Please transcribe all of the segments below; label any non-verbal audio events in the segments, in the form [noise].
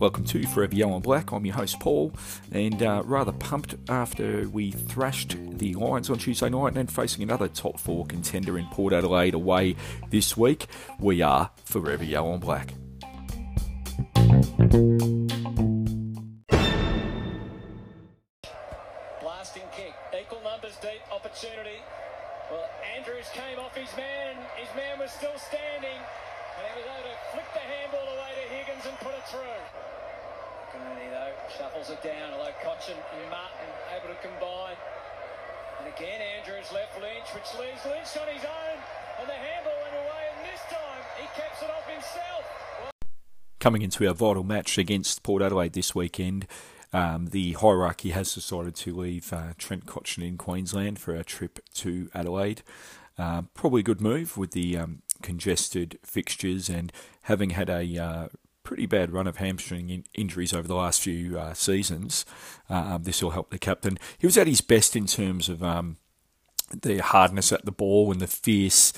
Welcome to Forever Yellow and Black. I'm your host Paul, and uh, rather pumped after we thrashed the Lions on Tuesday night and facing another top four contender in Port Adelaide away this week. We are Forever Yellow and Black. Blasting kick, equal numbers deep, opportunity. Well, Andrews came off his man, his man was still standing and he was able to flick the handball away to Higgins and put it through. Kennedy, though, shuffles it down, although Cotchin and Martin able to combine. And again, Andrews left Lynch, which leaves Lynch on his own, and the handball went away, and this time he caps it off himself. Coming into our vital match against Port Adelaide this weekend, um, the hierarchy has decided to leave uh, Trent Cotchin in Queensland for our trip to Adelaide. Uh, probably a good move with the um, congested fixtures and having had a uh, pretty bad run of hamstring in- injuries over the last few uh, seasons. Uh, this will help the captain. He was at his best in terms of um, the hardness at the ball and the fierce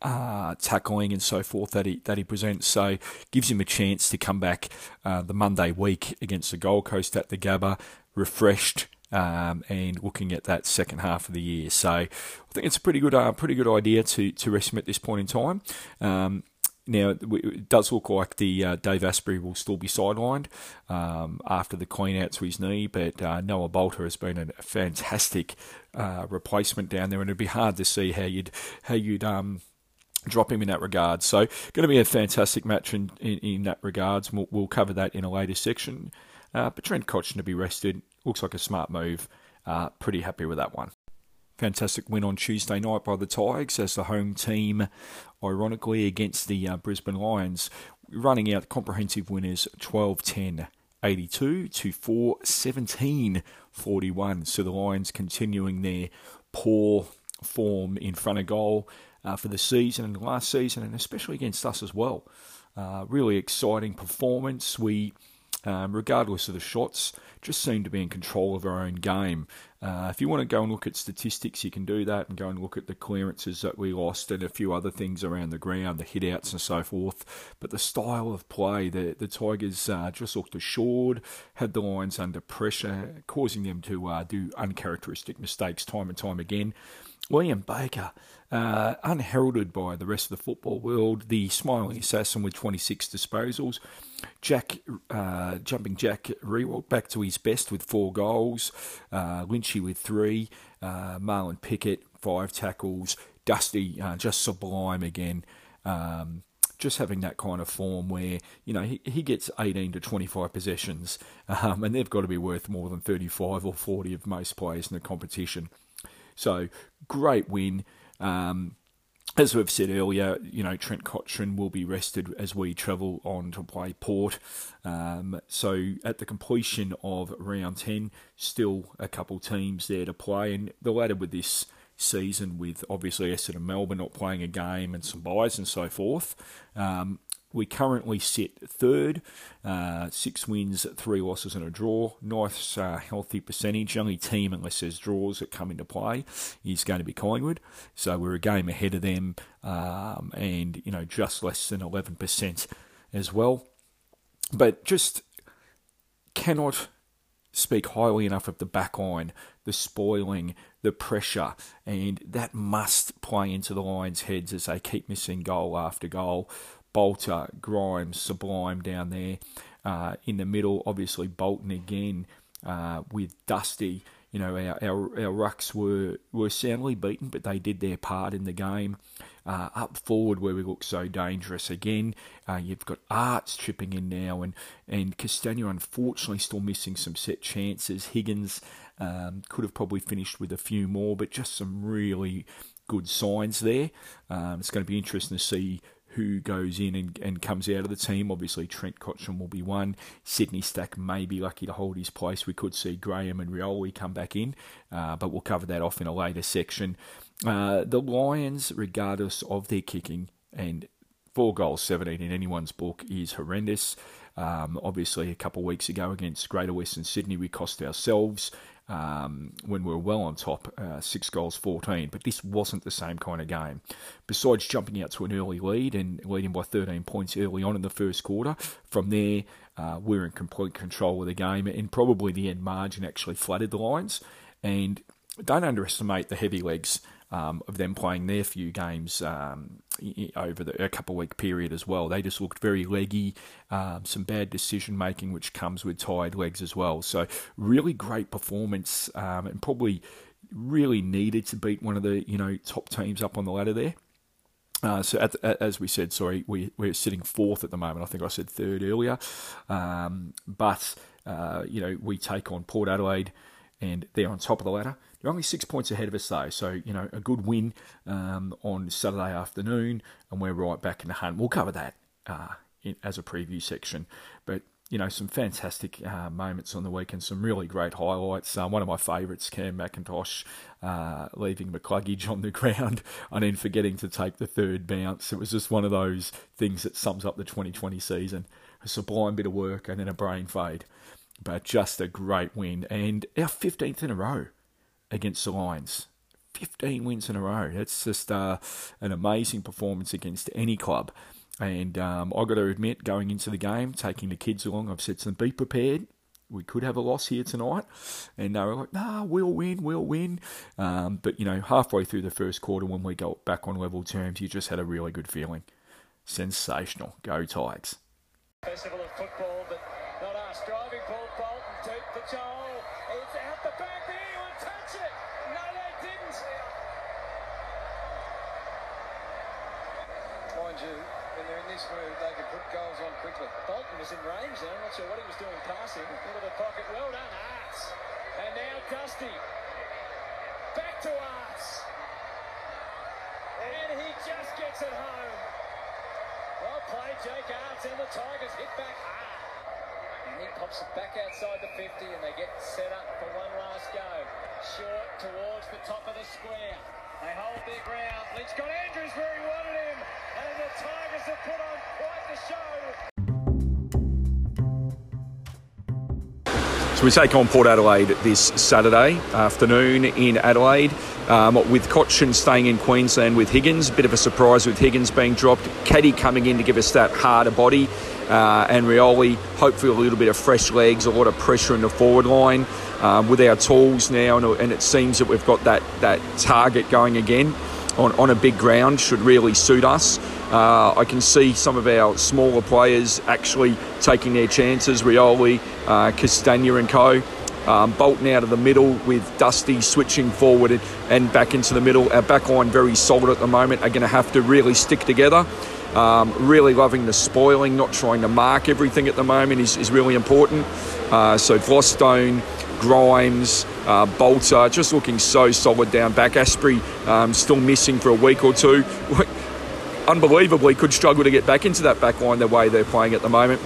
uh, tackling and so forth that he that he presents. So gives him a chance to come back the Monday week against the Gold Coast at the Gabba, refreshed. Um, and looking at that second half of the year, so I think it's a pretty good, uh, pretty good idea to to rest him at this point in time. Um, now, it does look like the uh, Dave Astbury will still be sidelined um, after the clean out to his knee, but uh, Noah Balta has been a fantastic uh, replacement down there, and it'd be hard to see how you'd how you'd um, drop him in that regard. So, going to be a fantastic match in, in, in that regards. We'll, we'll, cover that in a later section. Uh, but Trent Cotchin to be rested looks like a smart move. Uh, pretty happy with that one. Fantastic win on Tuesday night by the Tigers as the home team, ironically, against the uh, Brisbane Lions, running out comprehensive winners 12 10 82 to 4 17 41. So the Lions continuing their poor form in front of goal uh, for the season and last season, and especially against us as well. Uh, really exciting performance. We, um, regardless of the shots, just seem to be in control of our own game. Uh, if you want to go and look at statistics, you can do that and go and look at the clearances that we lost and a few other things around the ground, the hitouts and so forth. But the style of play, the, the Tigers uh, just looked assured, had the Lions under pressure, causing them to uh, do uncharacteristic mistakes time and time again. William Baker, uh, unheralded by the rest of the football world, the smiling assassin with 26 disposals. Jack, uh, jumping Jack Riewoldt back to his best with four goals. Uh, Lynchy with three. Uh, Marlon Pickett, five tackles. Dusty, uh, just sublime again. Um, just having that kind of form where you know he, he gets 18 to 25 possessions, [laughs] um, and they've got to be worth more than 35 or 40 of most players in the competition. So great win. Um, as we've said earlier, you know Trent Cotchin will be rested as we travel on to play Port. Um, so at the completion of round ten, still a couple teams there to play, and the latter with this season, with obviously Essendon Melbourne not playing a game and some buys and so forth. Um, we currently sit third, uh, six wins, three losses, and a draw. Nice, uh, healthy percentage. Only team, unless there's draws that come into play, is going to be Collingwood. So we're a game ahead of them, um, and you know just less than eleven percent as well. But just cannot speak highly enough of the back line, the spoiling, the pressure, and that must play into the Lions' heads as they keep missing goal after goal. Balta, Grimes, Sublime down there. Uh, in the middle, obviously Bolton again uh, with Dusty. You know, our, our, our rucks were, were soundly beaten, but they did their part in the game. Uh, up forward, where we look so dangerous again, uh, you've got Aarts chipping in now, and, and Castagna unfortunately still missing some set chances. Higgins um, could have probably finished with a few more, but just some really good signs there. Um, it's going to be interesting to see who goes in and, and comes out of the team. Obviously, Trent Cotchin will be one. Sydney Stack may be lucky to hold his place. We could see Graham and Rioli come back in, uh, but we'll cover that off in a later section. Uh, the Lions, regardless of their kicking, and four goals, 17 in anyone's book is horrendous. Um, obviously, a couple of weeks ago against Greater Western Sydney, we cost ourselves um, when we were well on top, uh, six goals, 14. But this wasn't the same kind of game. Besides jumping out to an early lead and leading by 13 points early on in the first quarter, from there, uh, we were in complete control of the game, and probably the end margin actually flooded the lines. And don't underestimate the heavy legs um, of them playing their few games um, over the, a couple week period as well. They just looked very leggy, um, some bad decision making, which comes with tired legs as well. So, really great performance um, and probably really needed to beat one of the you know top teams up on the ladder there. Uh, so, at, as we said, sorry, we, we're sitting fourth at the moment. I think I said third earlier. Um, but, uh, you know, we take on Port Adelaide and they're on top of the ladder. They're only six points ahead of us, though. So, you know, a good win um, on Saturday afternoon, and we're right back in the hunt. We'll cover that uh, in, as a preview section. But, you know, some fantastic uh, moments on the weekend, some really great highlights. Uh, one of my favourites, Cam McIntosh, uh, leaving McCluggage on the [laughs] ground and then forgetting to take the third bounce. It was just one of those things that sums up the 2020 season. A sublime bit of work and then a brain fade but just a great win and our 15th in a row against the Lions. 15 wins in a row. That's just uh, an amazing performance against any club. And um, I've got to admit, going into the game, taking the kids along, I've said to them, be prepared. We could have a loss here tonight. And they were like, nah, we'll win, we'll win. Um, but, you know, halfway through the first quarter, when we got back on level terms, you just had a really good feeling. Sensational. Go Tigers. Festival of football, not us. Driving Paul Joel. It's out the back. Did anyone touch it? No, they didn't. Mind you, when they're in this mood, they can put goals on quickly. Bolton was in range there. I'm not sure what he was doing passing. Into the pocket. Well done, Aarts. And now Dusty. Back to Aarts. And he just gets it home. Well played, Jake Aarts, and the Tigers hit back hard. He pops it back outside the 50, and they get set up for one last go. Short towards the top of the square. They hold their ground. Lynch got Andrews where he wanted him, and the Tigers have put on quite the show. So we take on Port Adelaide this Saturday afternoon in Adelaide. Um, with Cotchin staying in Queensland with Higgins, bit of a surprise with Higgins being dropped. Caddy coming in to give us that harder body, uh, and Rioli hopefully a little bit of fresh legs, a lot of pressure in the forward line um, with our tools now, and, and, it seems that we've got that that target going again on, on a big ground should really suit us. Uh, I can see some of our smaller players actually taking their chances. Rioli, uh, Castagna, and co. Um, out of the middle with Dusty switching forward and back into the middle. Our back line very solid at the moment. Are going to have to really stick together. Um, really loving the spoiling, not trying to mark everything at the moment is, is really important. Uh, so Vlastuin, Grimes, uh, Balta, just looking so solid down back. Astbury um, still missing for a week or two. [laughs] Unbelievably, could struggle to get back into that back line the way they're playing at the moment.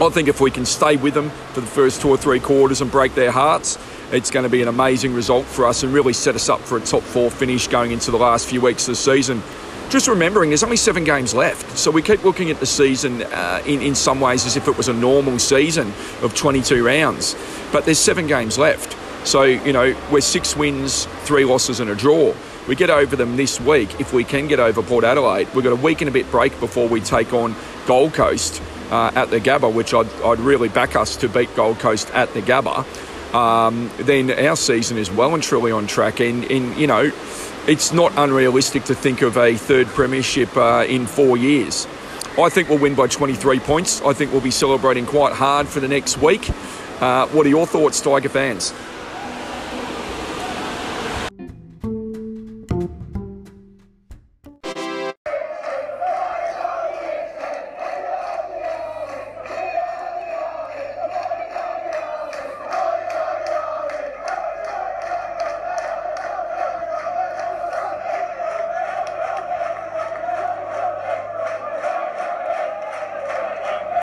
I think if we can stay with them for the first two or three quarters and break their hearts, it's going to be an amazing result for us and really set us up for a top four finish going into the last few weeks of the season. Just remembering there's only seven games left, so we keep looking at the season uh, in, in some ways as if it was a normal season of 22 rounds, but there's seven games left. So, you know, we're six wins, three losses, and a draw. We get over them this week if we can get over Port Adelaide. We've got a week and a bit break before we take on Gold Coast uh, at the Gabba, which I'd, I'd, really back us to beat Gold Coast at the Gabba. Um, then our season is well and truly on track. And, and you know, it's not unrealistic to think of a third premiership uh, in four years. I think we'll win by 23 points. I think we'll be celebrating quite hard for the next week. Uh, what are your thoughts, Tiger fans?